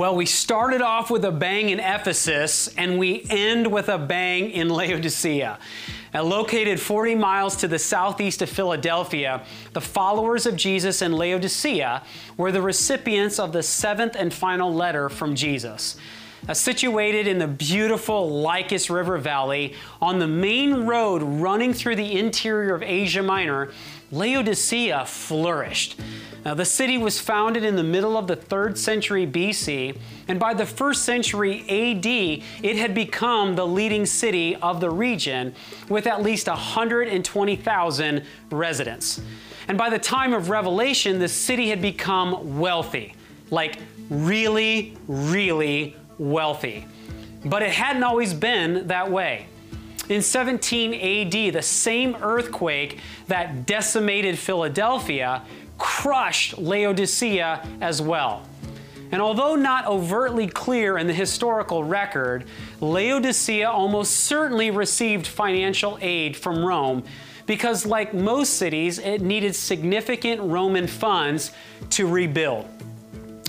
Well, we started off with a bang in Ephesus and we end with a bang in Laodicea. Now, located 40 miles to the southeast of Philadelphia, the followers of Jesus in Laodicea were the recipients of the seventh and final letter from Jesus. Now, situated in the beautiful Lycus River Valley on the main road running through the interior of Asia Minor, Laodicea flourished. Now, the city was founded in the middle of the 3rd century BC, and by the 1st century AD, it had become the leading city of the region with at least 120,000 residents. And by the time of Revelation, the city had become wealthy, like really, really wealthy. But it hadn't always been that way. In 17 AD, the same earthquake that decimated Philadelphia crushed Laodicea as well. And although not overtly clear in the historical record, Laodicea almost certainly received financial aid from Rome because, like most cities, it needed significant Roman funds to rebuild.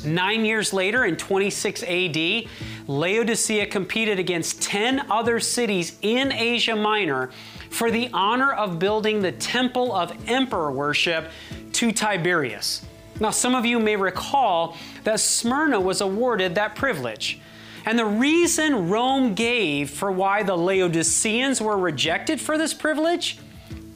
Nine years later, in 26 AD, Laodicea competed against 10 other cities in Asia Minor for the honor of building the temple of emperor worship to Tiberius. Now, some of you may recall that Smyrna was awarded that privilege. And the reason Rome gave for why the Laodiceans were rejected for this privilege?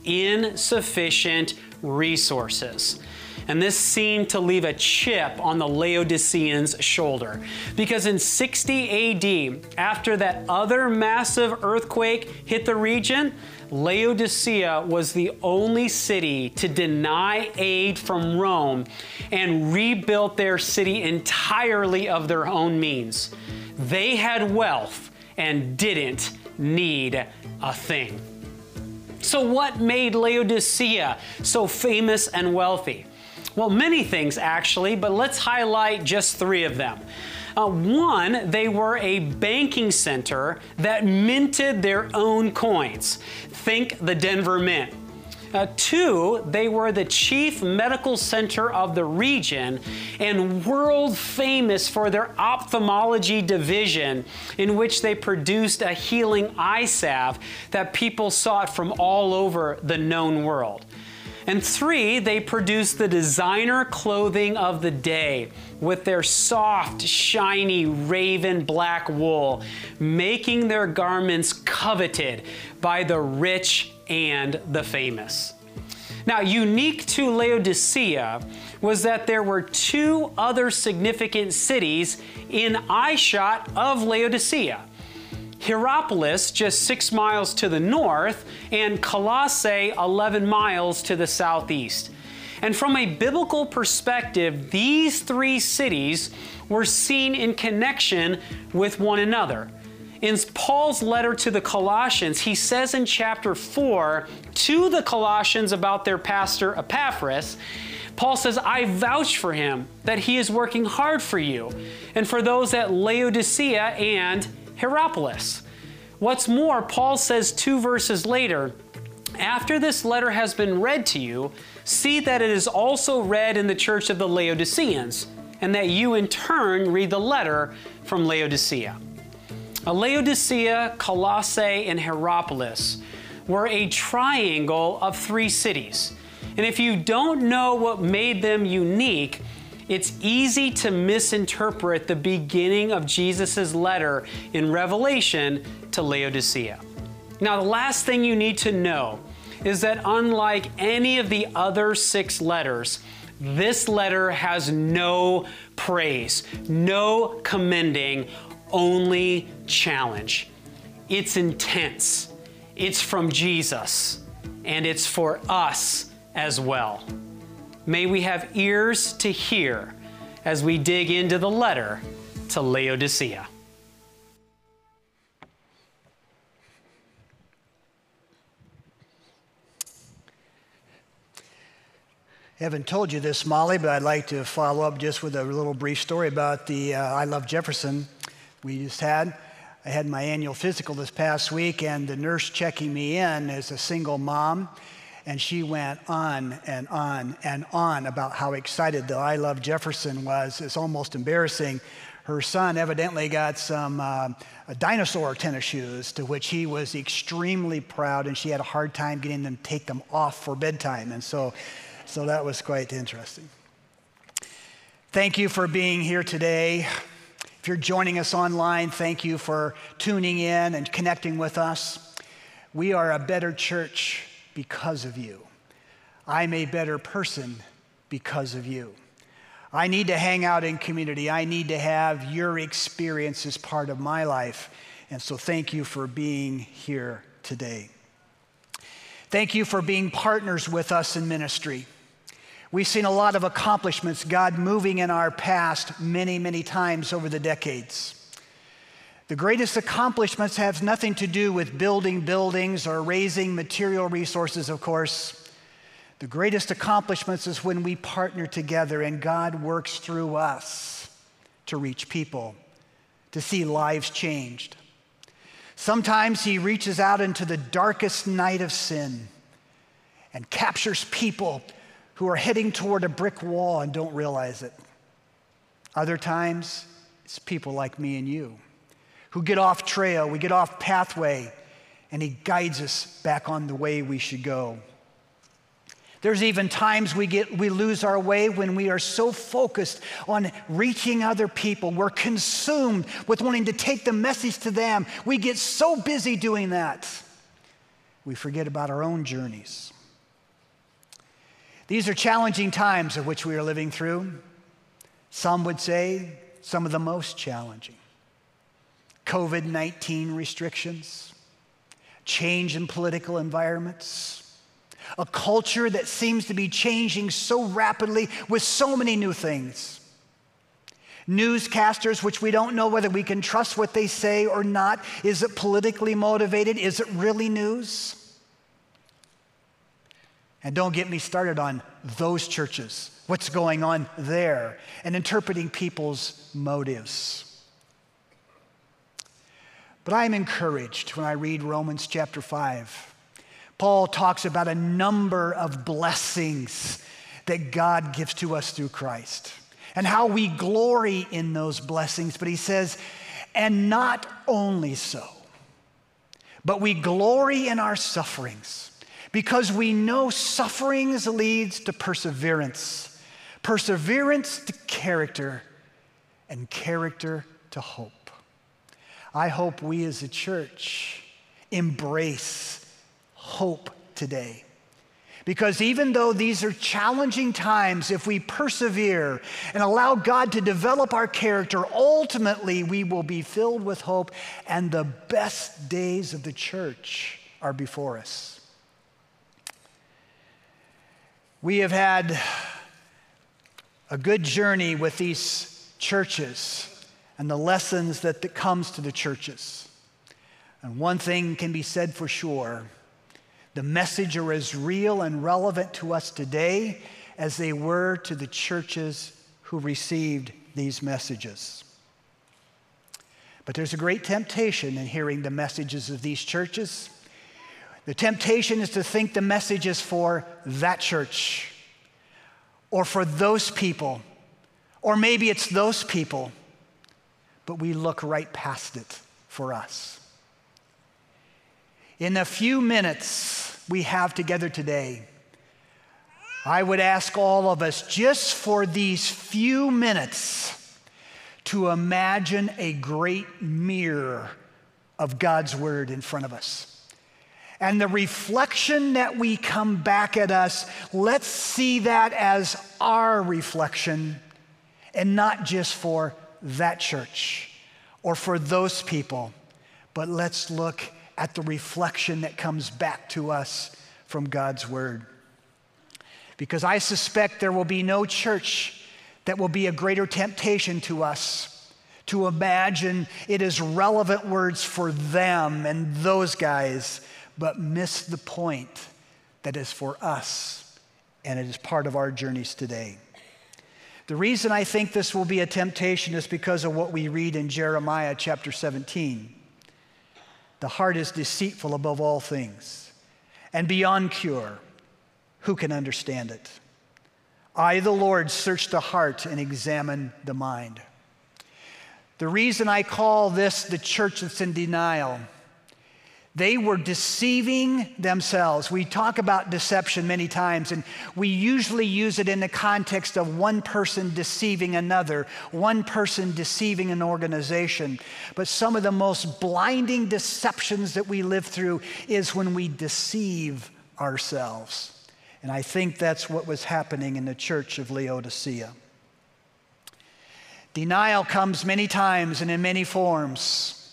Insufficient resources. And this seemed to leave a chip on the Laodiceans' shoulder. Because in 60 AD, after that other massive earthquake hit the region, Laodicea was the only city to deny aid from Rome and rebuilt their city entirely of their own means. They had wealth and didn't need a thing. So, what made Laodicea so famous and wealthy? Well, many things actually, but let's highlight just three of them. Uh, one, they were a banking center that minted their own coins. Think the Denver Mint. Uh, two, they were the chief medical center of the region and world famous for their ophthalmology division, in which they produced a healing eye salve that people sought from all over the known world. And three, they produce the designer clothing of the day with their soft, shiny raven black wool, making their garments coveted by the rich and the famous. Now, unique to Laodicea was that there were two other significant cities in eyeshot of Laodicea. Hierapolis, just six miles to the north, and Colossae, 11 miles to the southeast. And from a biblical perspective, these three cities were seen in connection with one another. In Paul's letter to the Colossians, he says in chapter 4 to the Colossians about their pastor Epaphras, Paul says, I vouch for him that he is working hard for you, and for those at Laodicea and Hierapolis. What's more, Paul says two verses later, after this letter has been read to you, see that it is also read in the church of the Laodiceans, and that you in turn read the letter from Laodicea. A Laodicea, Colossae, and Hierapolis were a triangle of three cities. And if you don't know what made them unique, it's easy to misinterpret the beginning of Jesus' letter in Revelation to Laodicea. Now, the last thing you need to know is that unlike any of the other six letters, this letter has no praise, no commending, only challenge. It's intense, it's from Jesus, and it's for us as well. May we have ears to hear as we dig into the letter to Laodicea. I haven't told you this, Molly, but I'd like to follow up just with a little brief story about the uh, I Love Jefferson we just had. I had my annual physical this past week, and the nurse checking me in as a single mom and she went on and on and on about how excited the I Love Jefferson was. It's almost embarrassing. Her son evidently got some uh, dinosaur tennis shoes, to which he was extremely proud, and she had a hard time getting them to take them off for bedtime. And so, so that was quite interesting. Thank you for being here today. If you're joining us online, thank you for tuning in and connecting with us. We are a better church because of you. I'm a better person because of you. I need to hang out in community. I need to have your experience as part of my life. And so thank you for being here today. Thank you for being partners with us in ministry. We've seen a lot of accomplishments, God moving in our past many, many times over the decades. The greatest accomplishments have nothing to do with building buildings or raising material resources, of course. The greatest accomplishments is when we partner together and God works through us to reach people, to see lives changed. Sometimes He reaches out into the darkest night of sin and captures people who are heading toward a brick wall and don't realize it. Other times, it's people like me and you who get off trail, we get off pathway, and He guides us back on the way we should go. There's even times we, get, we lose our way when we are so focused on reaching other people. We're consumed with wanting to take the message to them. We get so busy doing that, we forget about our own journeys. These are challenging times of which we are living through. Some would say some of the most challenging. COVID 19 restrictions, change in political environments a culture that seems to be changing so rapidly with so many new things. Newscasters, which we don't know whether we can trust what they say or not. Is it politically motivated? Is it really news? And don't get me started on those churches, what's going on there, and interpreting people's motives. But I'm encouraged when I read Romans chapter 5 Paul talks about a number of blessings that God gives to us through Christ and how we glory in those blessings. But he says, and not only so, but we glory in our sufferings because we know sufferings leads to perseverance, perseverance to character, and character to hope. I hope we as a church embrace hope today. Because even though these are challenging times, if we persevere and allow God to develop our character, ultimately we will be filled with hope, and the best days of the church are before us. We have had a good journey with these churches and the lessons that, that comes to the churches. And one thing can be said for sure the message are as real and relevant to us today as they were to the churches who received these messages. But there's a great temptation in hearing the messages of these churches. The temptation is to think the message is for that church or for those people, or maybe it's those people, but we look right past it for us. In the few minutes we have together today, I would ask all of us just for these few minutes to imagine a great mirror of God's Word in front of us. And the reflection that we come back at us, let's see that as our reflection and not just for that church or for those people, but let's look at the reflection that comes back to us from God's Word. Because I suspect there will be no church that will be a greater temptation to us to imagine it is relevant words for them and those guys, but miss the point that is for us and it is part of our journeys today. The reason I think this will be a temptation is because of what we read in Jeremiah chapter 17. The heart is deceitful above all things and beyond cure. Who can understand it? I, the Lord, search the heart and examine the mind. The reason I call this the church that's in denial they were deceiving themselves. We talk about deception many times, and we usually use it in the context of one person deceiving another, one person deceiving an organization. But some of the most blinding deceptions that we live through is when we deceive ourselves. And I think that's what was happening in the church of Laodicea. Denial comes many times and in many forms.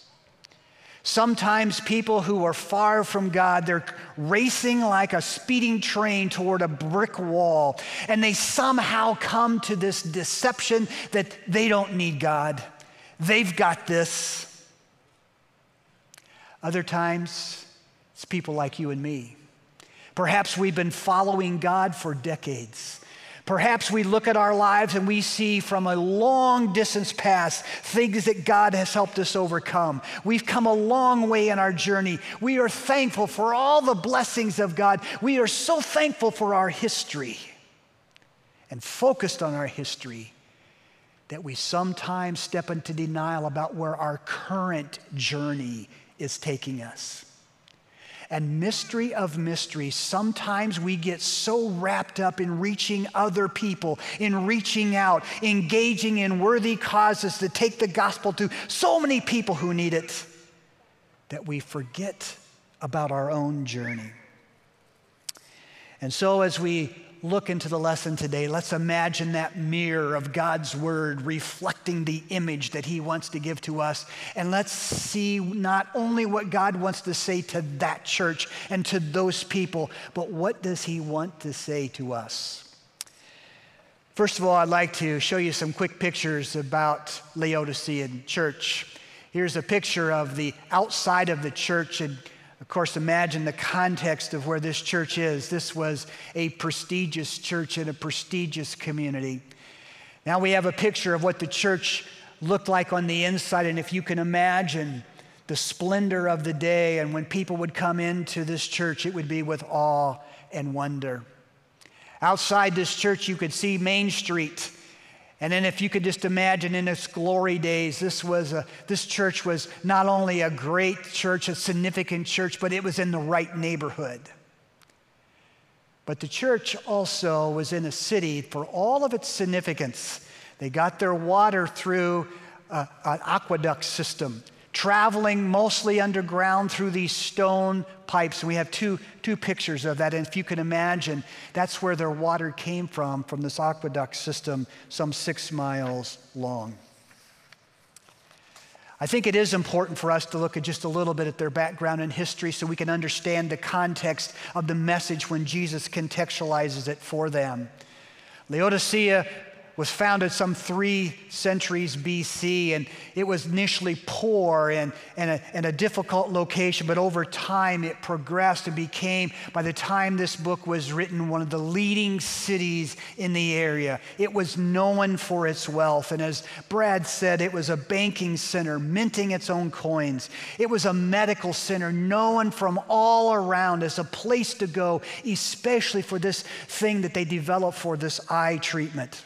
Sometimes people who are far from God, they're racing like a speeding train toward a brick wall, and they somehow come to this deception that they don't need God. They've got this. Other times, it's people like you and me. Perhaps we've been following God for decades. Perhaps we look at our lives and we see from a long distance past things that God has helped us overcome. We've come a long way in our journey. We are thankful for all the blessings of God. We are so thankful for our history and focused on our history that we sometimes step into denial about where our current journey is taking us. And mystery of mysteries, sometimes we get so wrapped up in reaching other people, in reaching out, engaging in worthy causes to take the gospel to so many people who need it, that we forget about our own journey. And so, as we look into the lesson today, let's imagine that mirror of God's word reflecting the image that He wants to give to us. And let's see not only what God wants to say to that church and to those people, but what does He want to say to us? First of all, I'd like to show you some quick pictures about Laodicean church. Here's a picture of the outside of the church and of course, imagine the context of where this church is. This was a prestigious church in a prestigious community. Now we have a picture of what the church looked like on the inside, and if you can imagine the splendor of the day, and when people would come into this church, it would be with awe and wonder. Outside this church, you could see Main Street and then, if you could just imagine in its glory days, this, was a, this church was not only a great church, a significant church, but it was in the right neighborhood. But the church also was in a city for all of its significance. They got their water through a, an aqueduct system traveling mostly underground through these stone pipes. And we have two, two pictures of that. And if you can imagine, that's where their water came from, from this aqueduct system, some six miles long. I think it is important for us to look at just a little bit at their background and history so we can understand the context of the message when Jesus contextualizes it for them. Laodicea was founded some three centuries BC, and it was initially poor and, and, a, and a difficult location, but over time it progressed and became, by the time this book was written, one of the leading cities in the area. It was known for its wealth, and as Brad said, it was a banking center, minting its own coins. It was a medical center, known from all around as a place to go, especially for this thing that they developed for this eye treatment.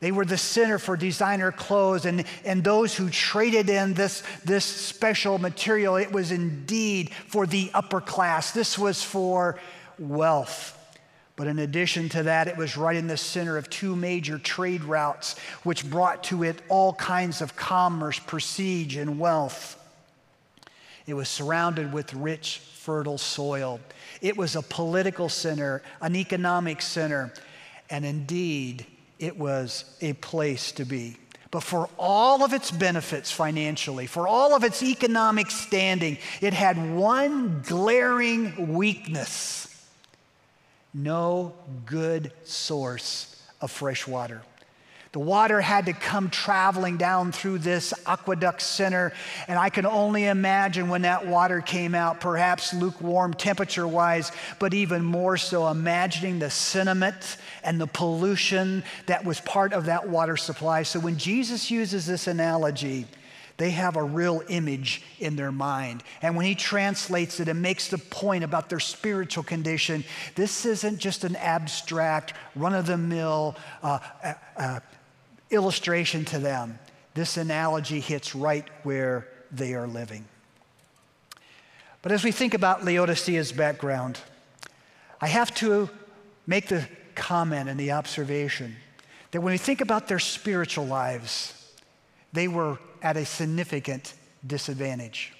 They were the center for designer clothes, and, and those who traded in this, this special material, it was indeed for the upper class. This was for wealth. But in addition to that, it was right in the center of two major trade routes, which brought to it all kinds of commerce, prestige, and wealth. It was surrounded with rich, fertile soil. It was a political center, an economic center, and indeed, it was a place to be. But for all of its benefits financially, for all of its economic standing, it had one glaring weakness no good source of fresh water. The water had to come traveling down through this aqueduct center. And I can only imagine when that water came out, perhaps lukewarm temperature wise, but even more so, imagining the sediment and the pollution that was part of that water supply. So when Jesus uses this analogy, they have a real image in their mind. And when he translates it and makes the point about their spiritual condition, this isn't just an abstract, run of the mill, uh, uh, uh illustration to them. this analogy hits right where they are living. But as we think about Laodicea's background, I have to make the comment and the observation that when we think about their spiritual lives, they were at a significant disadvantage.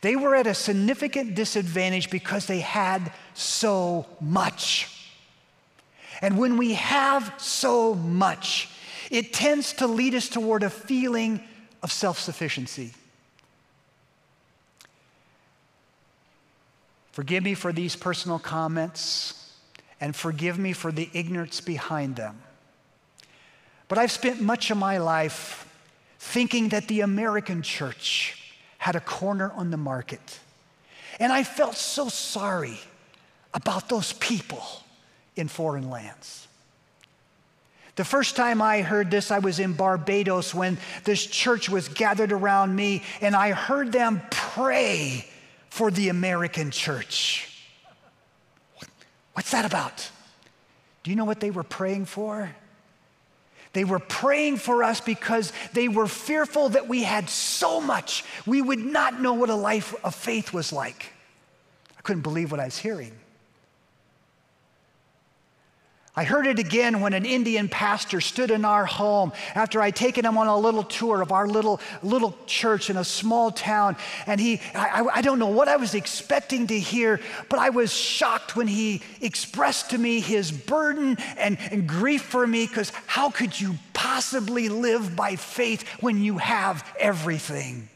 They were at a significant disadvantage because they had so much. And when we have so much, it tends to lead us toward a feeling of self sufficiency. Forgive me for these personal comments and forgive me for the ignorance behind them. But I've spent much of my life thinking that the American church had a corner on the market. And I felt so sorry about those people in foreign lands. The first time I heard this, I was in Barbados when this church was gathered around me, and I heard them pray for the American church. What's that about? Do you know what they were praying for? They were praying for us because they were fearful that we had so much, we would not know what a life of faith was like. I couldn't believe what I was hearing. I heard it again when an Indian pastor stood in our home after I'd taken him on a little tour of our little, little church in a small town. And he, I, I don't know what I was expecting to hear, but I was shocked when he expressed to me his burden and, and grief for me because how could you possibly live by faith when you have everything?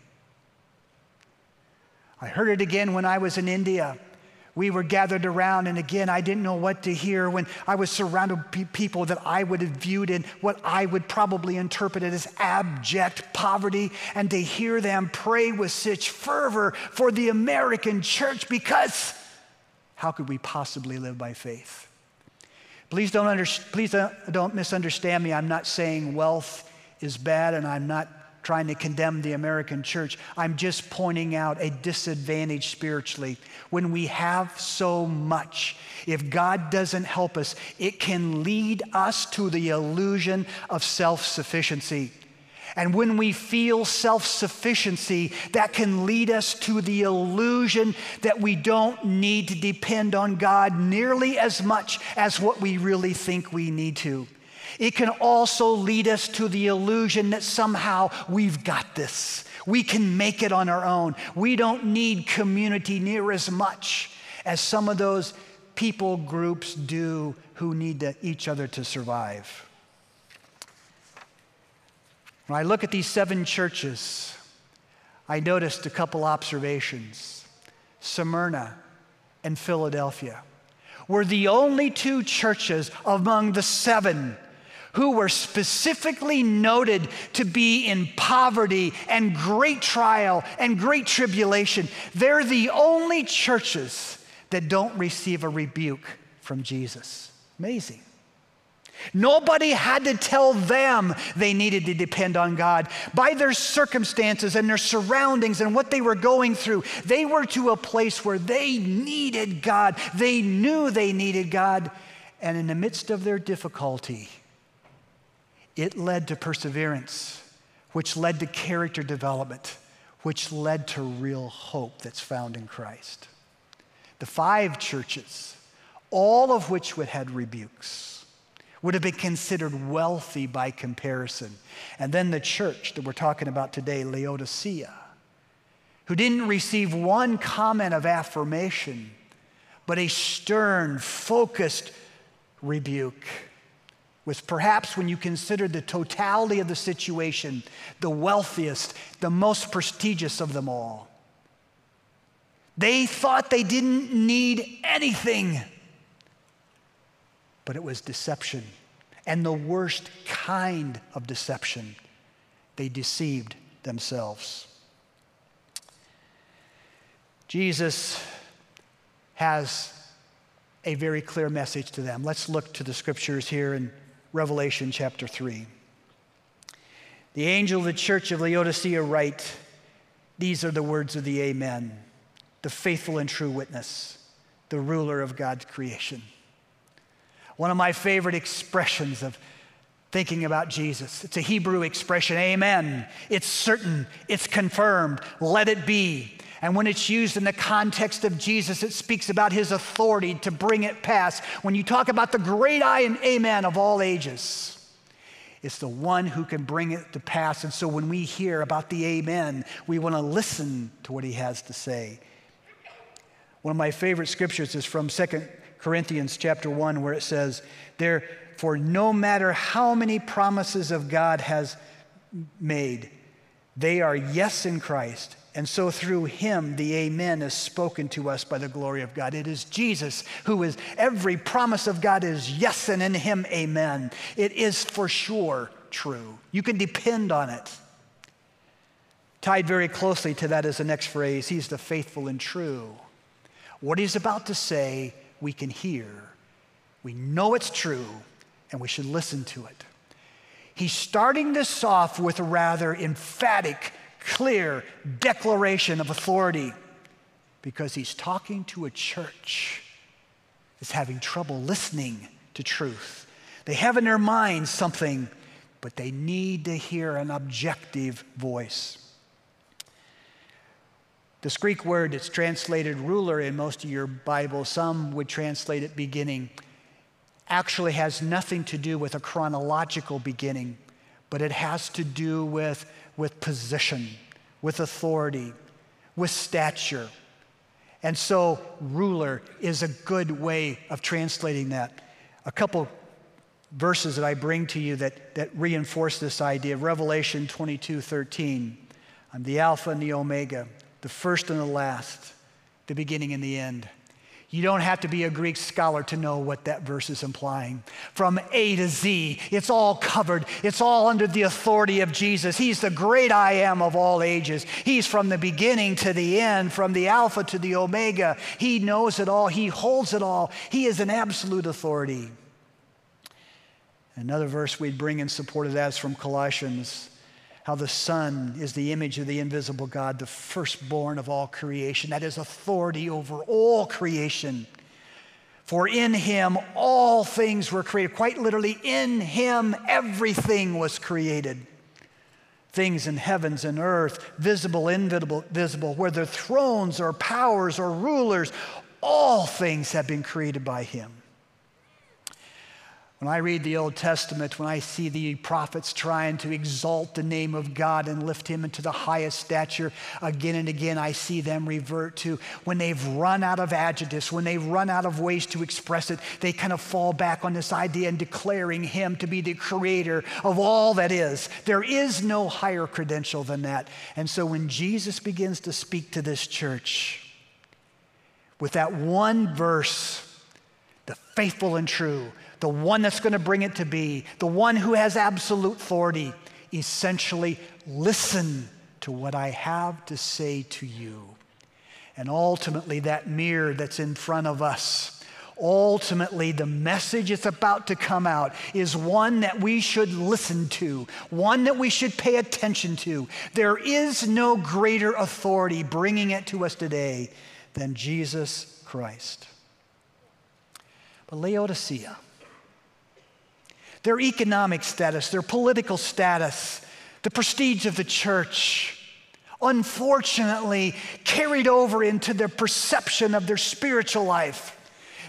I heard it again when I was in India we were gathered around, and again, I didn't know what to hear when I was surrounded by people that I would have viewed in what I would probably interpret as abject poverty, and to hear them pray with such fervor for the American church because how could we possibly live by faith? Please don't, under, please don't misunderstand me. I'm not saying wealth is bad, and I'm not trying to condemn the American church. I'm just pointing out a disadvantage spiritually. When we have so much, if God doesn't help us, it can lead us to the illusion of self sufficiency. And when we feel self sufficiency, that can lead us to the illusion that we don't need to depend on God nearly as much as what we really think we need to. It can also lead us to the illusion that somehow we've got this. We can make it on our own. We don't need community near as much as some of those people groups do who need to, each other to survive. When I look at these seven churches, I noticed a couple observations. Smyrna and Philadelphia were the only two churches among the seven who were specifically noted to be in poverty and great trial and great tribulation. They're the only churches that don't receive a rebuke from Jesus. Amazing. Nobody had to tell them they needed to depend on God. By their circumstances and their surroundings and what they were going through, they were to a place where they needed God. They knew they needed God. And in the midst of their difficulty, it led to perseverance, which led to character development, which led to real hope that's found in Christ. The five churches, all of which would had rebukes, would have been considered wealthy by comparison. And then the church that we're talking about today, Laodicea, who didn't receive one comment of affirmation, but a stern, focused rebuke was perhaps, when you considered the totality of the situation, the wealthiest, the most prestigious of them all. They thought they didn't need anything, but it was deception, and the worst kind of deception. They deceived themselves. Jesus has a very clear message to them. Let's look to the scriptures here in Revelation chapter 3. The angel of the church of Laodicea write, These are the words of the Amen, the faithful and true witness, the ruler of God's creation. One of my favorite expressions of thinking about Jesus. It's a Hebrew expression, amen. It's certain, it's confirmed, let it be. And when it's used in the context of Jesus, it speaks about his authority to bring it past. When you talk about the great I and amen of all ages, it's the one who can bring it to pass. And so when we hear about the amen, we want to listen to what he has to say. One of my favorite scriptures is from 2 Corinthians chapter 1 where it says, "Therefore no matter how many promises of God has made, they are yes in Christ." And so through him, the amen is spoken to us by the glory of God. It is Jesus who is, every promise of God is yes, and in him, amen. It is for sure true. You can depend on it. Tied very closely to that is the next phrase He's the faithful and true. What he's about to say, we can hear. We know it's true, and we should listen to it. He's starting this off with a rather emphatic clear declaration of authority because he's talking to a church that's having trouble listening to truth. They have in their minds something, but they need to hear an objective voice. This Greek word that's translated ruler in most of your Bible, some would translate it beginning, actually has nothing to do with a chronological beginning, but it has to do with with position, with authority, with stature. And so, ruler is a good way of translating that. A couple verses that I bring to you that, that reinforce this idea. Revelation 22 13. I'm the Alpha and the Omega, the first and the last, the beginning and the end. You don't have to be a Greek scholar to know what that verse is implying. From A to Z, it's all covered. It's all under the authority of Jesus. He's the great I am of all ages. He's from the beginning to the end, from the Alpha to the Omega. He knows it all, He holds it all. He is an absolute authority. Another verse we'd bring in support of that is from Colossians how the Son is the image of the invisible God, the firstborn of all creation. That is authority over all creation. For in him all things were created. Quite literally, in him everything was created. Things in heavens and earth, visible, invisible, visible, whether thrones or powers or rulers, all things have been created by him. When I read the Old Testament, when I see the prophets trying to exalt the name of God and lift him into the highest stature again and again, I see them revert to when they've run out of adjectives, when they've run out of ways to express it, they kind of fall back on this idea and declaring him to be the creator of all that is. There is no higher credential than that. And so when Jesus begins to speak to this church with that one verse, the faithful and true, the one that's going to bring it to be, the one who has absolute authority, essentially listen to what I have to say to you. And ultimately, that mirror that's in front of us, ultimately, the message that's about to come out is one that we should listen to, one that we should pay attention to. There is no greater authority bringing it to us today than Jesus Christ. But Laodicea, their economic status, their political status, the prestige of the church, unfortunately carried over into their perception of their spiritual life.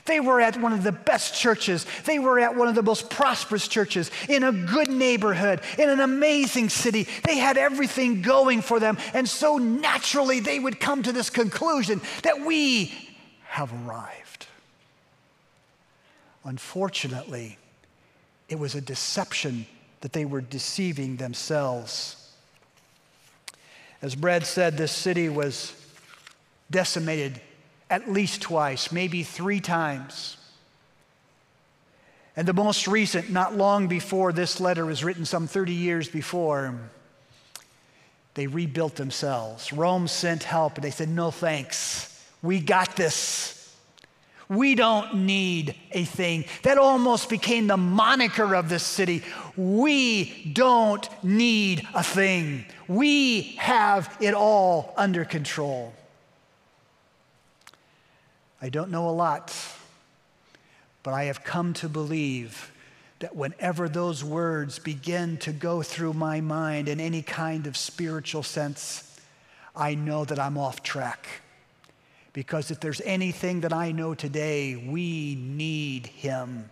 They were at one of the best churches. They were at one of the most prosperous churches in a good neighborhood, in an amazing city. They had everything going for them. And so naturally, they would come to this conclusion that we have arrived. Unfortunately, it was a deception that they were deceiving themselves. As Brad said, this city was decimated at least twice, maybe three times. And the most recent, not long before this letter was written, some 30 years before, they rebuilt themselves. Rome sent help, and they said, No thanks. We got this. We don't need a thing. That almost became the moniker of this city. We don't need a thing. We have it all under control. I don't know a lot, but I have come to believe that whenever those words begin to go through my mind in any kind of spiritual sense, I know that I'm off track. Because if there's anything that I know today, we need Him.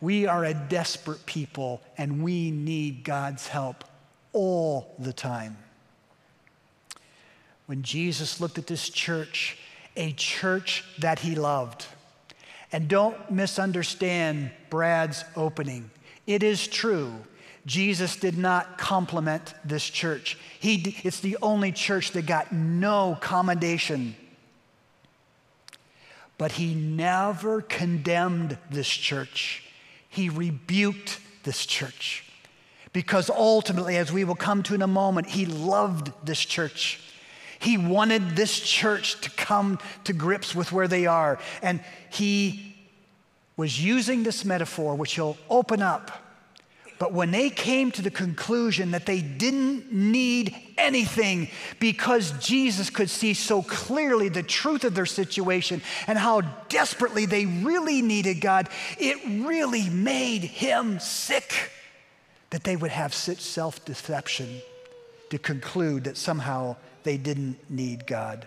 We are a desperate people and we need God's help all the time. When Jesus looked at this church, a church that He loved, and don't misunderstand Brad's opening. It is true. Jesus did not compliment this church. He, it's the only church that got no commendation. But he never condemned this church. He rebuked this church. Because ultimately, as we will come to in a moment, he loved this church. He wanted this church to come to grips with where they are. And he was using this metaphor, which he'll open up. But when they came to the conclusion that they didn't need anything because Jesus could see so clearly the truth of their situation and how desperately they really needed God, it really made him sick that they would have such self deception to conclude that somehow they didn't need God.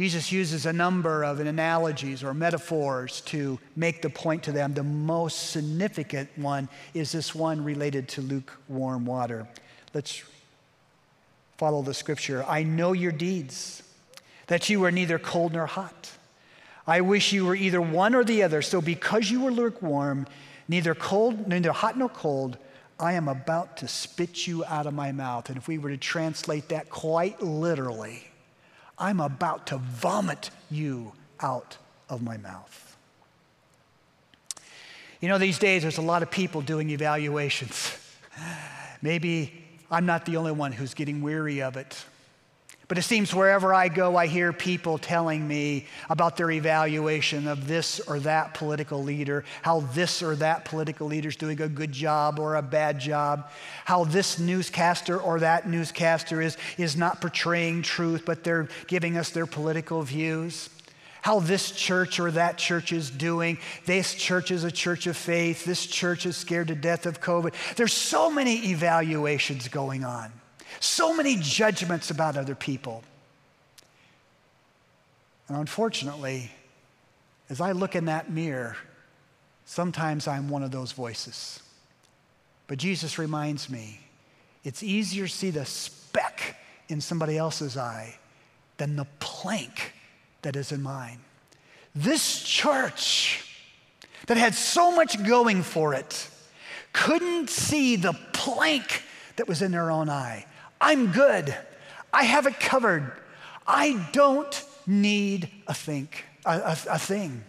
Jesus uses a number of analogies or metaphors to make the point to them. The most significant one is this one related to lukewarm water. Let's follow the scripture. I know your deeds, that you are neither cold nor hot. I wish you were either one or the other. So because you were lukewarm, neither cold, neither hot nor cold, I am about to spit you out of my mouth. And if we were to translate that quite literally, I'm about to vomit you out of my mouth. You know, these days there's a lot of people doing evaluations. Maybe I'm not the only one who's getting weary of it. But it seems wherever I go, I hear people telling me about their evaluation of this or that political leader, how this or that political leader is doing a good job or a bad job, how this newscaster or that newscaster is, is not portraying truth, but they're giving us their political views how this church or that church is doing. This church is a church of faith. This church is scared to death of COVID. There's so many evaluations going on so many judgments about other people. And unfortunately, as I look in that mirror, sometimes I'm one of those voices. But Jesus reminds me it's easier to see the speck in somebody else's eye than the plank that is in mine. This church that had so much going for it couldn't see the plank that was in their own eye. I'm good. I have it covered. I don't need a think, a, a, a thing.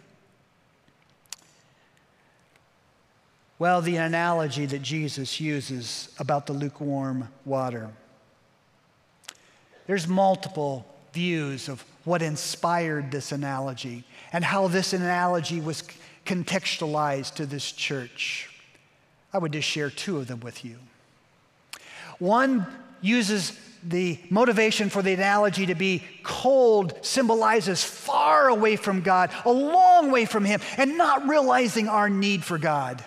Well, the analogy that Jesus uses about the lukewarm water. There's multiple views of what inspired this analogy and how this analogy was contextualized to this church. I would just share two of them with you. One uses the motivation for the analogy to be cold symbolizes far away from God, a long way from Him, and not realizing our need for God.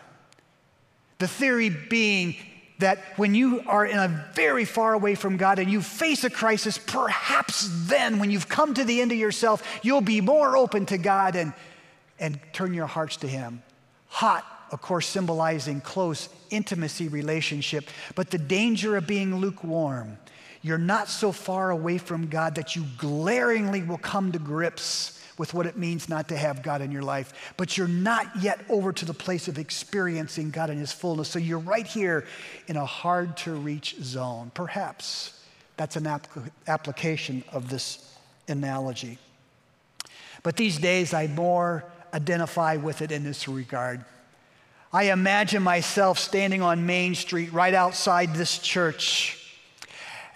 The theory being that when you are in a very far away from God and you face a crisis, perhaps then, when you've come to the end of yourself, you'll be more open to God and, and turn your hearts to Him. Hot of course, symbolizing close intimacy relationship, but the danger of being lukewarm. You're not so far away from God that you glaringly will come to grips with what it means not to have God in your life, but you're not yet over to the place of experiencing God in His fullness. So you're right here in a hard to reach zone. Perhaps that's an application of this analogy. But these days, I more identify with it in this regard. I imagine myself standing on Main Street right outside this church.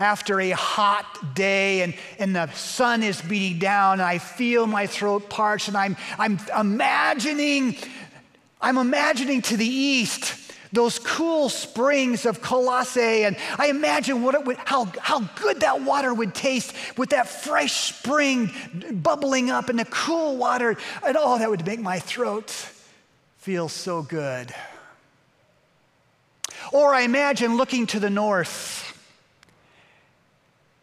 After a hot day and, and the sun is beating down and I feel my throat parched and I'm, I'm imagining, I'm imagining to the east those cool springs of Colossae and I imagine what it would, how, how good that water would taste with that fresh spring bubbling up and the cool water and oh, that would make my throat feels so good. Or I imagine looking to the north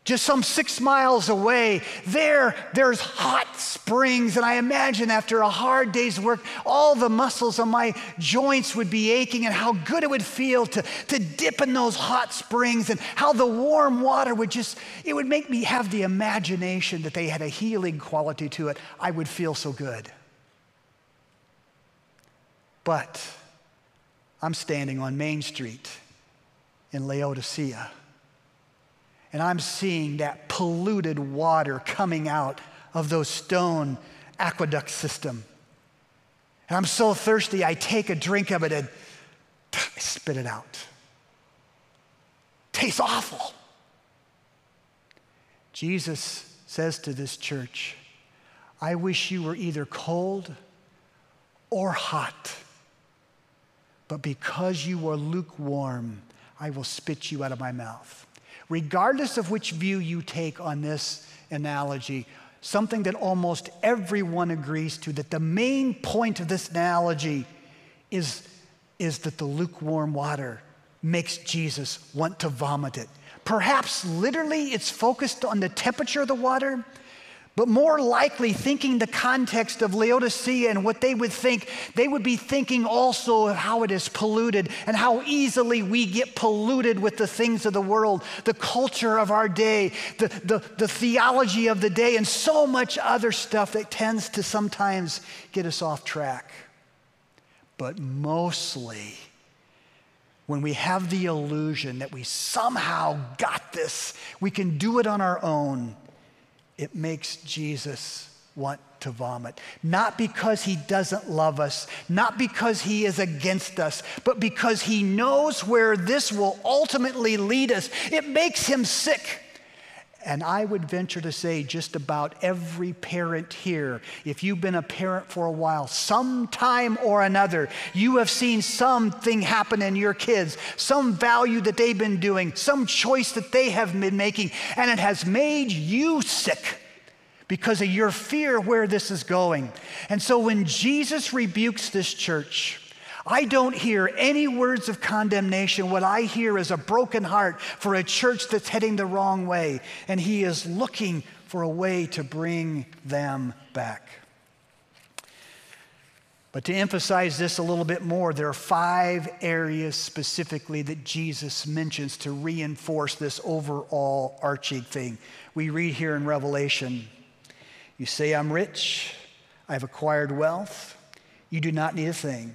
just some six miles away, there, there's hot springs. And I imagine after a hard day's work, all the muscles of my joints would be aching, and how good it would feel to, to dip in those hot springs, and how the warm water would just, it would make me have the imagination that they had a healing quality to it. I would feel so good. But I'm standing on Main Street in Laodicea and I'm seeing that polluted water coming out of those stone aqueduct system. And I'm so thirsty, I take a drink of it and I spit it out. Tastes awful. Jesus says to this church, I wish you were either cold or hot. But because you are lukewarm, I will spit you out of my mouth regardless of which view you take on this analogy, something that almost everyone agrees to that the main point of this analogy is, is that the lukewarm water makes Jesus want to vomit it. Perhaps literally it's focused on the temperature of the water, but more likely, thinking the context of Laodicea and what they would think, they would be thinking also of how it is polluted and how easily we get polluted with the things of the world, the culture of our day, the, the, the theology of the day, and so much other stuff that tends to sometimes get us off track. But mostly, when we have the illusion that we somehow got this, we can do it on our own it makes Jesus want to vomit. Not because he doesn't love us, not because he is against us, but because he knows where this will ultimately lead us. It makes him sick. And I would venture to say, just about every parent here, if you've been a parent for a while, sometime or another, you have seen something happen in your kids, some value that they've been doing, some choice that they have been making, and it has made you sick because of your fear where this is going. And so when Jesus rebukes this church, I don't hear any words of condemnation. What I hear is a broken heart for a church that's heading the wrong way, and He is looking for a way to bring them back. But to emphasize this a little bit more, there are five areas specifically that Jesus mentions to reinforce this overall arching thing. We read here in Revelation You say, I'm rich, I've acquired wealth, you do not need a thing.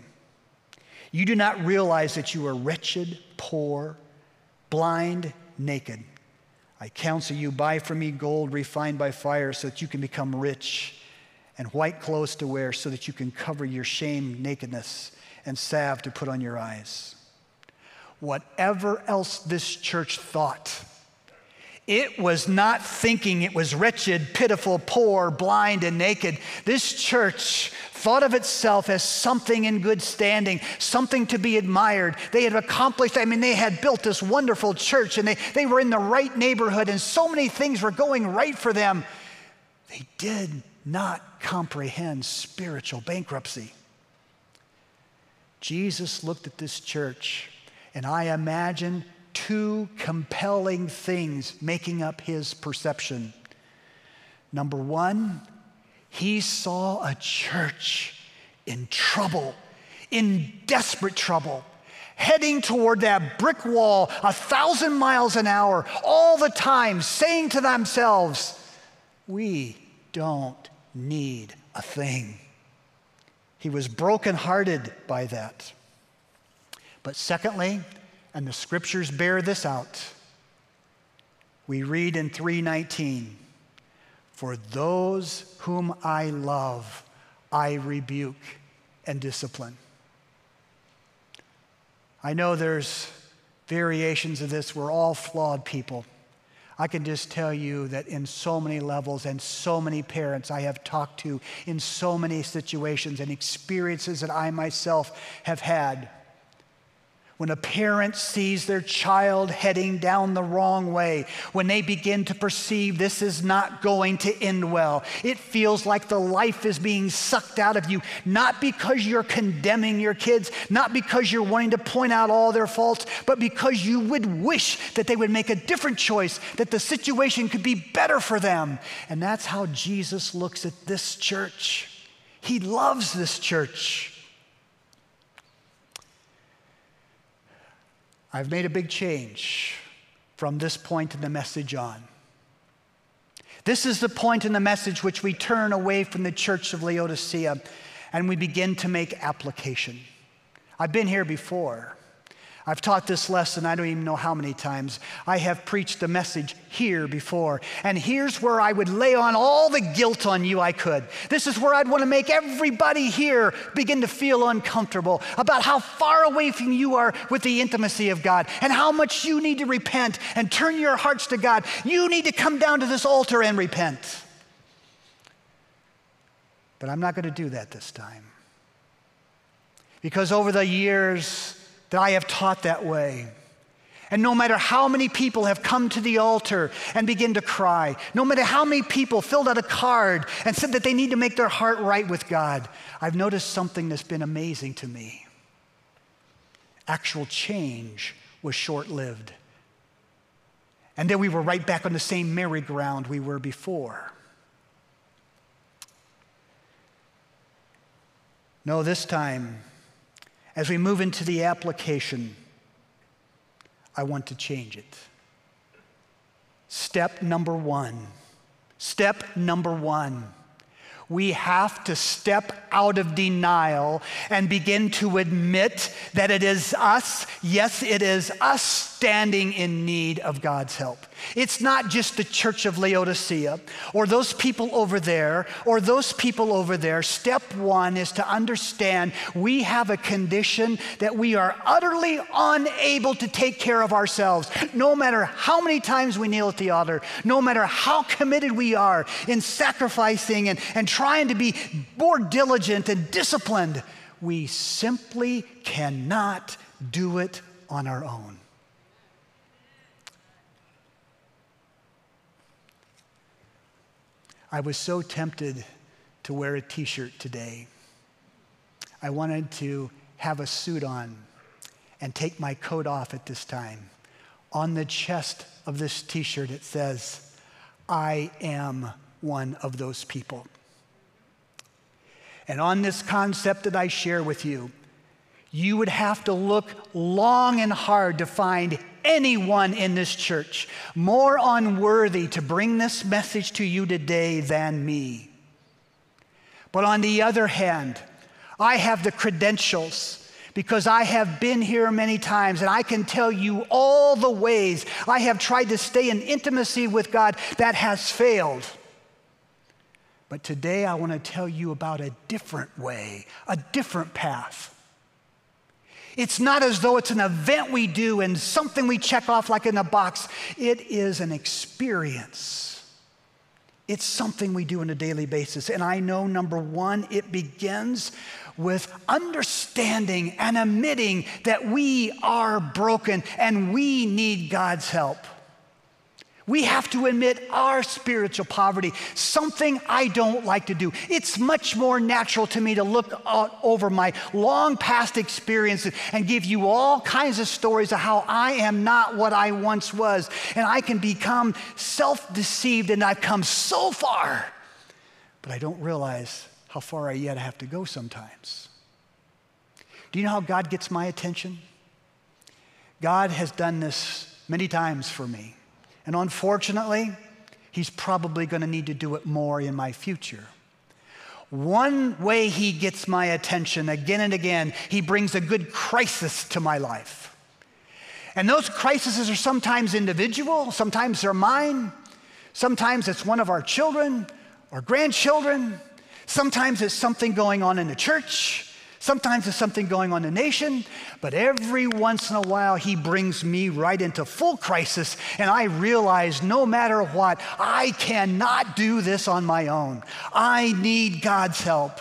You do not realize that you are wretched, poor, blind, naked. I counsel you, buy from me gold refined by fire so that you can become rich, and white clothes to wear so that you can cover your shame, nakedness, and salve to put on your eyes. Whatever else this church thought, it was not thinking it was wretched, pitiful, poor, blind, and naked. This church thought of itself as something in good standing, something to be admired. They had accomplished, I mean, they had built this wonderful church and they, they were in the right neighborhood and so many things were going right for them. They did not comprehend spiritual bankruptcy. Jesus looked at this church and I imagine two compelling things making up his perception. Number one, he saw a church in trouble, in desperate trouble, heading toward that brick wall a thousand miles an hour, all the time, saying to themselves, We don't need a thing. He was brokenhearted by that. But secondly, and the scriptures bear this out, we read in 319 for those whom I love, I rebuke and discipline. I know there's variations of this. We're all flawed people. I can just tell you that in so many levels and so many parents I have talked to in so many situations and experiences that I myself have had, when a parent sees their child heading down the wrong way, when they begin to perceive this is not going to end well, it feels like the life is being sucked out of you, not because you're condemning your kids, not because you're wanting to point out all their faults, but because you would wish that they would make a different choice, that the situation could be better for them. And that's how Jesus looks at this church. He loves this church. I've made a big change from this point in the message on. This is the point in the message which we turn away from the church of Laodicea and we begin to make application. I've been here before. I've taught this lesson, I don't even know how many times. I have preached the message here before. And here's where I would lay on all the guilt on you I could. This is where I'd want to make everybody here begin to feel uncomfortable about how far away from you are with the intimacy of God and how much you need to repent and turn your hearts to God. You need to come down to this altar and repent. But I'm not going to do that this time. Because over the years, that I have taught that way. And no matter how many people have come to the altar and begin to cry, no matter how many people filled out a card and said that they need to make their heart right with God, I've noticed something that's been amazing to me. Actual change was short lived. And then we were right back on the same merry-go-round we were before. No, this time, as we move into the application, I want to change it. Step number one. Step number one we have to step out of denial and begin to admit that it is us, yes, it is us standing in need of God's help. It's not just the church of Laodicea or those people over there or those people over there. Step one is to understand we have a condition that we are utterly unable to take care of ourselves. No matter how many times we kneel at the altar, no matter how committed we are in sacrificing and, and trying to be more diligent and disciplined, we simply cannot do it on our own. I was so tempted to wear a t shirt today. I wanted to have a suit on and take my coat off at this time. On the chest of this t shirt, it says, I am one of those people. And on this concept that I share with you, you would have to look long and hard to find anyone in this church more unworthy to bring this message to you today than me. But on the other hand, I have the credentials because I have been here many times and I can tell you all the ways I have tried to stay in intimacy with God that has failed. But today I want to tell you about a different way, a different path. It's not as though it's an event we do and something we check off like in a box. It is an experience. It's something we do on a daily basis. And I know, number one, it begins with understanding and admitting that we are broken and we need God's help. We have to admit our spiritual poverty, something I don't like to do. It's much more natural to me to look uh, over my long past experiences and give you all kinds of stories of how I am not what I once was. And I can become self deceived and I've come so far, but I don't realize how far I yet have to go sometimes. Do you know how God gets my attention? God has done this many times for me. And unfortunately, he's probably going to need to do it more in my future. One way he gets my attention again and again, he brings a good crisis to my life. And those crises are sometimes individual, sometimes they're mine, sometimes it's one of our children or grandchildren, sometimes it's something going on in the church, Sometimes there's something going on in the nation, but every once in a while he brings me right into full crisis, and I realize no matter what, I cannot do this on my own. I need God's help.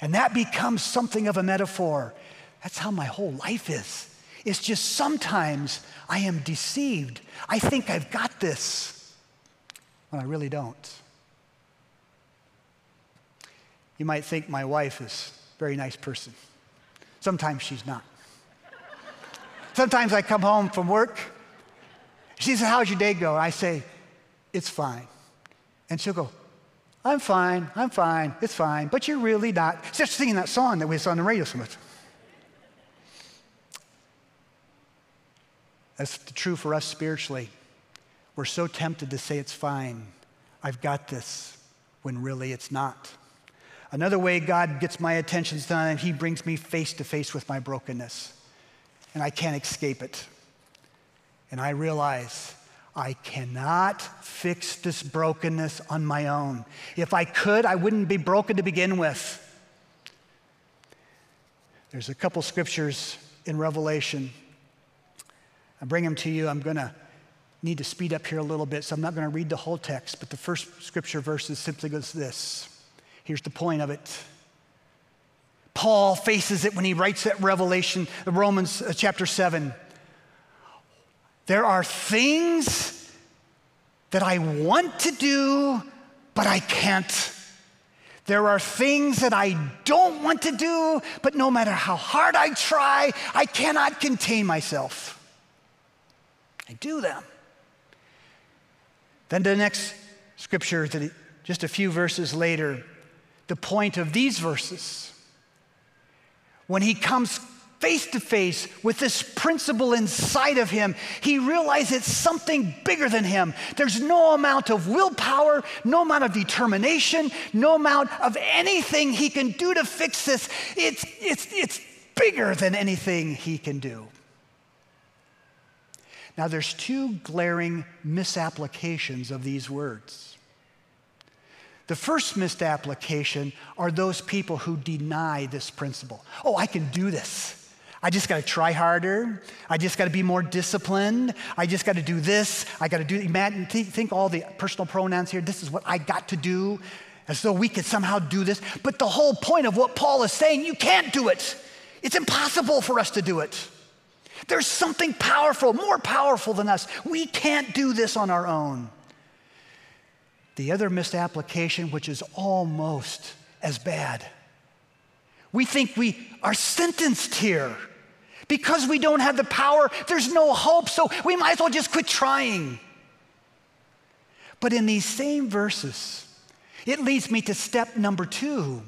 And that becomes something of a metaphor. That's how my whole life is. It's just sometimes I am deceived. I think I've got this when I really don't. You might think my wife is very nice person. Sometimes she's not. Sometimes I come home from work. She says, How's your day go? I say, It's fine. And she'll go, I'm fine, I'm fine, it's fine, but you're really not. She's just singing that song that we saw on the radio so much. That's true for us spiritually. We're so tempted to say it's fine, I've got this, when really it's not. Another way God gets my attention is that He brings me face to face with my brokenness, and I can't escape it. And I realize I cannot fix this brokenness on my own. If I could, I wouldn't be broken to begin with. There's a couple scriptures in Revelation. I bring them to you. I'm going to need to speed up here a little bit, so I'm not going to read the whole text, but the first scripture verse simply goes this. Here's the point of it. Paul faces it when he writes that Revelation, Romans uh, chapter 7. There are things that I want to do, but I can't. There are things that I don't want to do, but no matter how hard I try, I cannot contain myself. I do them. Then the next scripture, just a few verses later, the point of these verses, when he comes face to face with this principle inside of him, he realizes it's something bigger than him. There's no amount of willpower, no amount of determination, no amount of anything he can do to fix this. It's, it's, it's bigger than anything he can do. Now, there's two glaring misapplications of these words. The first missed application are those people who deny this principle. Oh, I can do this. I just got to try harder. I just got to be more disciplined. I just got to do this. I got to do, imagine, think all the personal pronouns here. This is what I got to do, as though we could somehow do this. But the whole point of what Paul is saying, you can't do it. It's impossible for us to do it. There's something powerful, more powerful than us. We can't do this on our own. The other misapplication, which is almost as bad, we think we are sentenced here. Because we don't have the power, there's no hope, so we might as well just quit trying. But in these same verses, it leads me to step number two.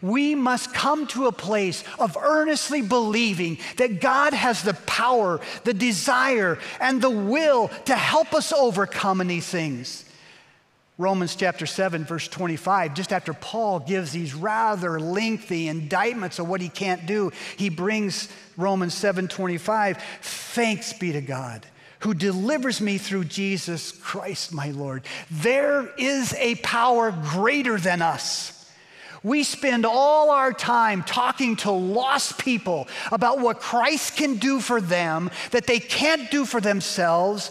We must come to a place of earnestly believing that God has the power, the desire, and the will to help us overcome these things. Romans chapter 7, verse 25, just after Paul gives these rather lengthy indictments of what he can't do, he brings Romans 7 25, thanks be to God who delivers me through Jesus Christ, my Lord. There is a power greater than us. We spend all our time talking to lost people about what Christ can do for them that they can't do for themselves,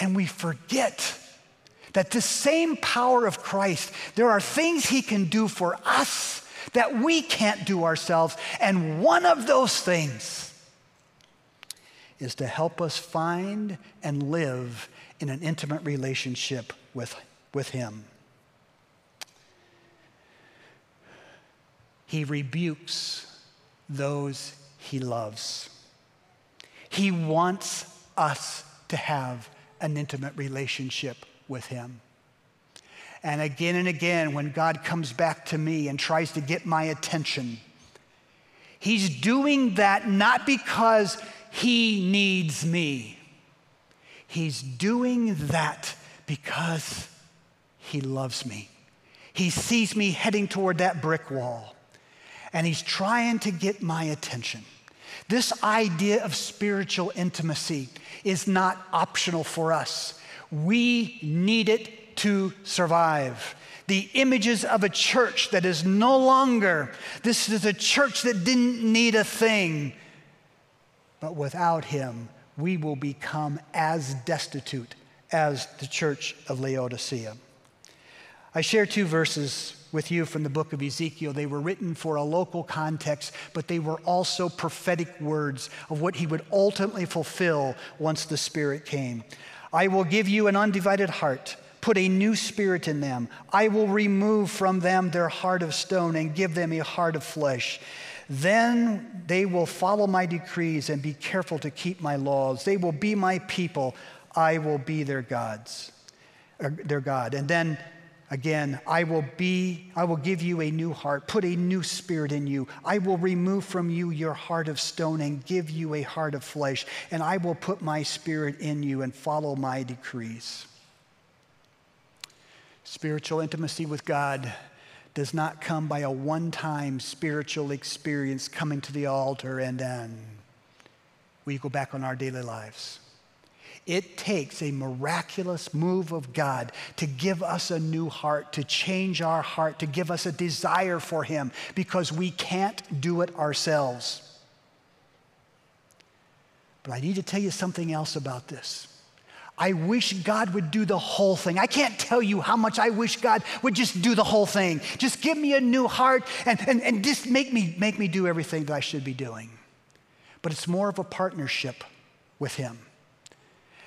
and we forget that the same power of Christ, there are things he can do for us that we can't do ourselves. And one of those things is to help us find and live in an intimate relationship with, with him. He rebukes those he loves. He wants us to have an intimate relationship with Him. And again and again, when God comes back to me and tries to get my attention, He's doing that not because He needs me, He's doing that because He loves me. He sees me heading toward that brick wall, and He's trying to get my attention. This idea of spiritual intimacy is not optional for us. We need it to survive. The images of a church that is no longer, this is a church that didn't need a thing. But without him, we will become as destitute as the church of Laodicea. I share two verses with you from the book of Ezekiel. They were written for a local context, but they were also prophetic words of what he would ultimately fulfill once the Spirit came. I will give you an undivided heart, put a new spirit in them. I will remove from them their heart of stone and give them a heart of flesh. Then they will follow my decrees and be careful to keep my laws. They will be my people. I will be their gods, uh, their God. And then again, I will be, I will give you a new heart, put a new spirit in you. I will remove from you your heart of stone and give you a heart of flesh. And I will put my spirit in you and follow my decrees. Spiritual intimacy with God does not come by a one time spiritual experience coming to the altar and then we go back on our daily lives. It takes a miraculous move of God to give us a new heart, to change our heart, to give us a desire for Him because we can't do it ourselves. But I need to tell you something else about this. I wish God would do the whole thing. I can't tell you how much I wish God would just do the whole thing. Just give me a new heart and, and, and just make me, make me do everything that I should be doing. But it's more of a partnership with Him.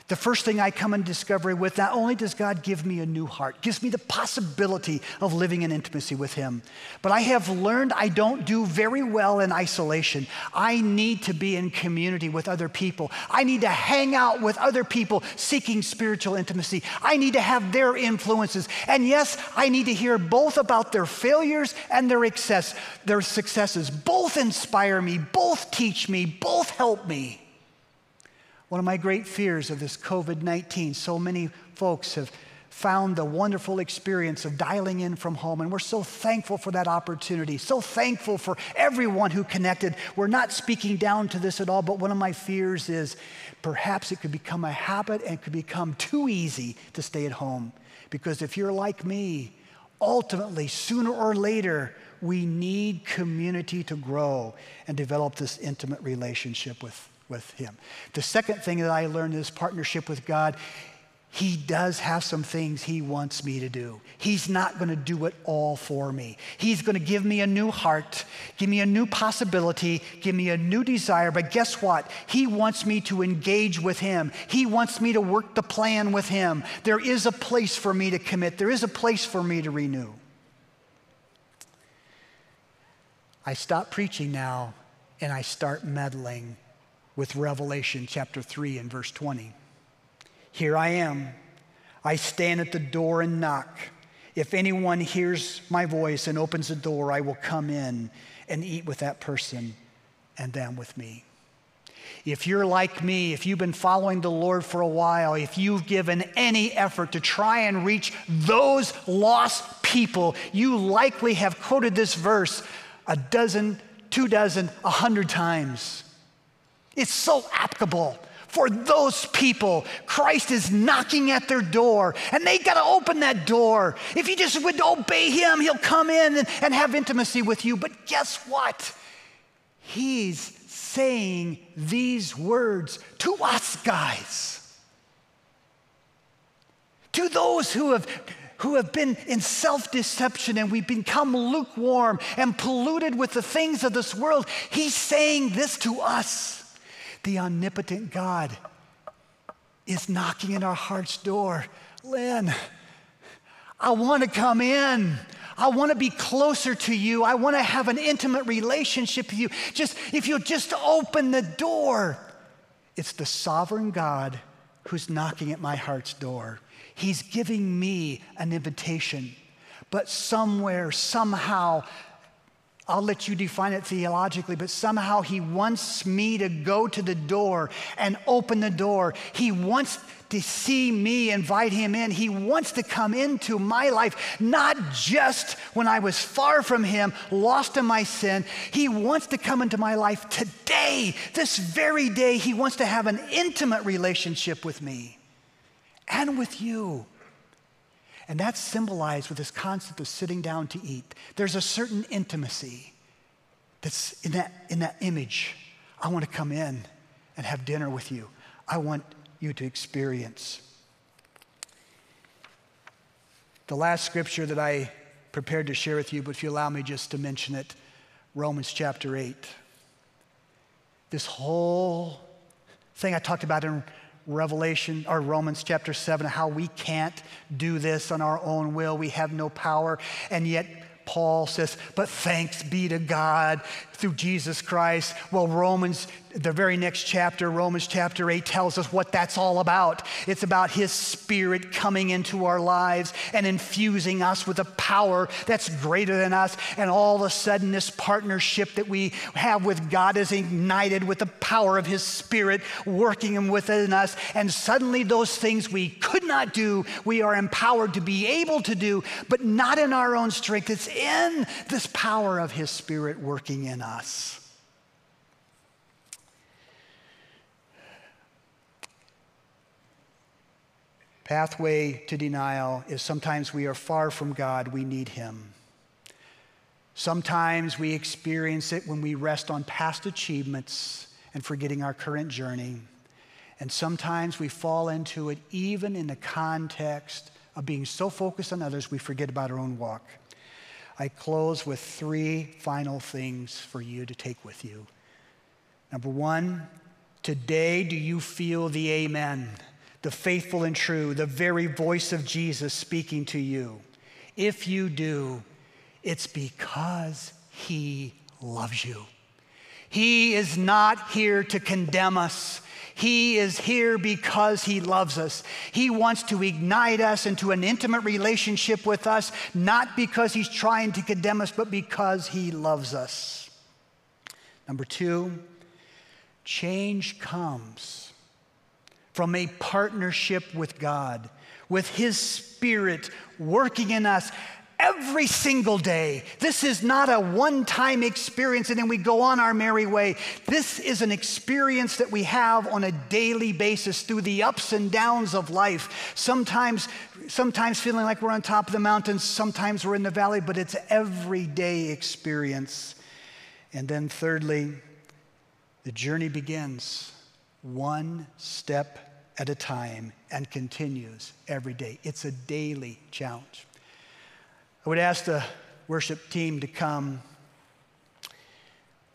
The first thing I come in discovery with, not only does God give me a new heart, gives me the possibility of living in intimacy with Him, but I have learned I don't do very well in isolation. I need to be in community with other people. I need to hang out with other people seeking spiritual intimacy. I need to have their influences. And yes, I need to hear both about their failures and their, excess, their successes. Both inspire me, both teach me, both help me. One of my great fears of this COVID 19, so many folks have found the wonderful experience of dialing in from home, and we're so thankful for that opportunity, so thankful for everyone who connected. We're not speaking down to this at all, but one of my fears is perhaps it could become a habit and could become too easy to stay at home. Because if you're like me, ultimately, sooner or later, we need community to grow and develop this intimate relationship with with Him. The second thing that I learned in this partnership with God, He does have some things He wants me to do. He's not going to do it all for me. He's going to give me a new heart, give me a new possibility, give me a new desire. But guess what? He wants me to engage with Him. He wants me to work the plan with Him. There is a place for me to commit, there is a place for me to renew. I stop preaching now and I start meddling with Revelation chapter 3 and verse 20. Here I am. I stand at the door and knock. If anyone hears my voice and opens the door, I will come in and eat with that person and them with me. If you're like me, if you've been following the Lord for a while, if you've given any effort to try and reach those lost people, you likely have quoted this verse a dozen, two dozen, a hundred times. It's so applicable for those people. Christ is knocking at their door, and they got to open that door. If you just would obey Him, He'll come in and, and have intimacy with you. But guess what? He's saying these words to us, guys. To those who have who have been in self deception and we've become lukewarm and polluted with the things of this world, he's saying this to us the omnipotent God is knocking at our heart's door. Lynn, I want to come in. I want to be closer to you. I want to have an intimate relationship with you. Just if you'll just open the door. It's the sovereign God who's knocking at my heart's door. He's giving me an invitation. But somewhere, somehow, I'll let you define it theologically, but somehow he wants me to go to the door and open the door. He wants to see me, invite him in. He wants to come into my life, not just when I was far from him, lost in my sin. He wants to come into my life today, this very day. He wants to have an intimate relationship with me and with you. And that's symbolized with this concept of sitting down to eat. There's a certain intimacy that's in that, in that image. I want to come in and have dinner with you. I want you to experience. The last scripture that I prepared to share with you, but if you allow me just to mention it Romans chapter 8. This whole thing I talked about in Revelation or Romans chapter 7, how we can't do this on our own will. We have no power. And yet, Paul says, but thanks be to God through Jesus Christ. Well, Romans, the very next chapter, Romans chapter 8, tells us what that's all about. It's about His Spirit coming into our lives and infusing us with a power that's greater than us. And all of a sudden, this partnership that we have with God is ignited with the power of His Spirit working within us. And suddenly, those things we could not do, we are empowered to be able to do, but not in our own strength. It's in this power of His Spirit working in us us. Pathway to denial is sometimes we are far from God, we need Him. Sometimes we experience it when we rest on past achievements and forgetting our current journey. And sometimes we fall into it even in the context of being so focused on others, we forget about our own walk. I close with three final things for you to take with you. Number one, today do you feel the amen, the faithful and true, the very voice of Jesus speaking to you? If you do, it's because he loves you. He is not here to condemn us. He is here because He loves us. He wants to ignite us into an intimate relationship with us, not because He's trying to condemn us, but because He loves us. Number two, change comes from a partnership with God, with His Spirit working in us every single day. This is not a one time experience and then we go on our merry way. This is an experience that we have on a daily basis through the ups and downs of life. Sometimes, sometimes feeling like we're on top of the mountains, sometimes we're in the valley, but it's everyday experience. And then, thirdly, the journey begins one step at a time and continues every day. It's a daily challenge. I would ask the worship team to come.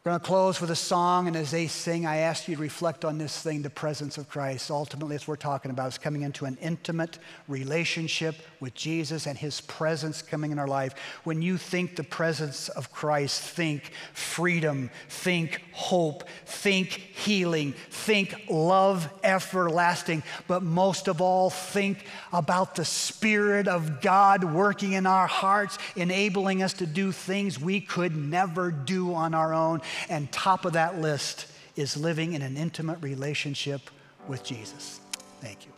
We're going to close with a song, and as they sing, I ask you to reflect on this thing the presence of Christ. Ultimately, that's what we're talking about, is coming into an intimate relationship with Jesus and his presence coming in our life. When you think the presence of Christ, think freedom, think hope, think healing, think love everlasting, but most of all, think about the Spirit of God working in our hearts, enabling us to do things we could never do on our own. And top of that list is living in an intimate relationship with Jesus. Thank you.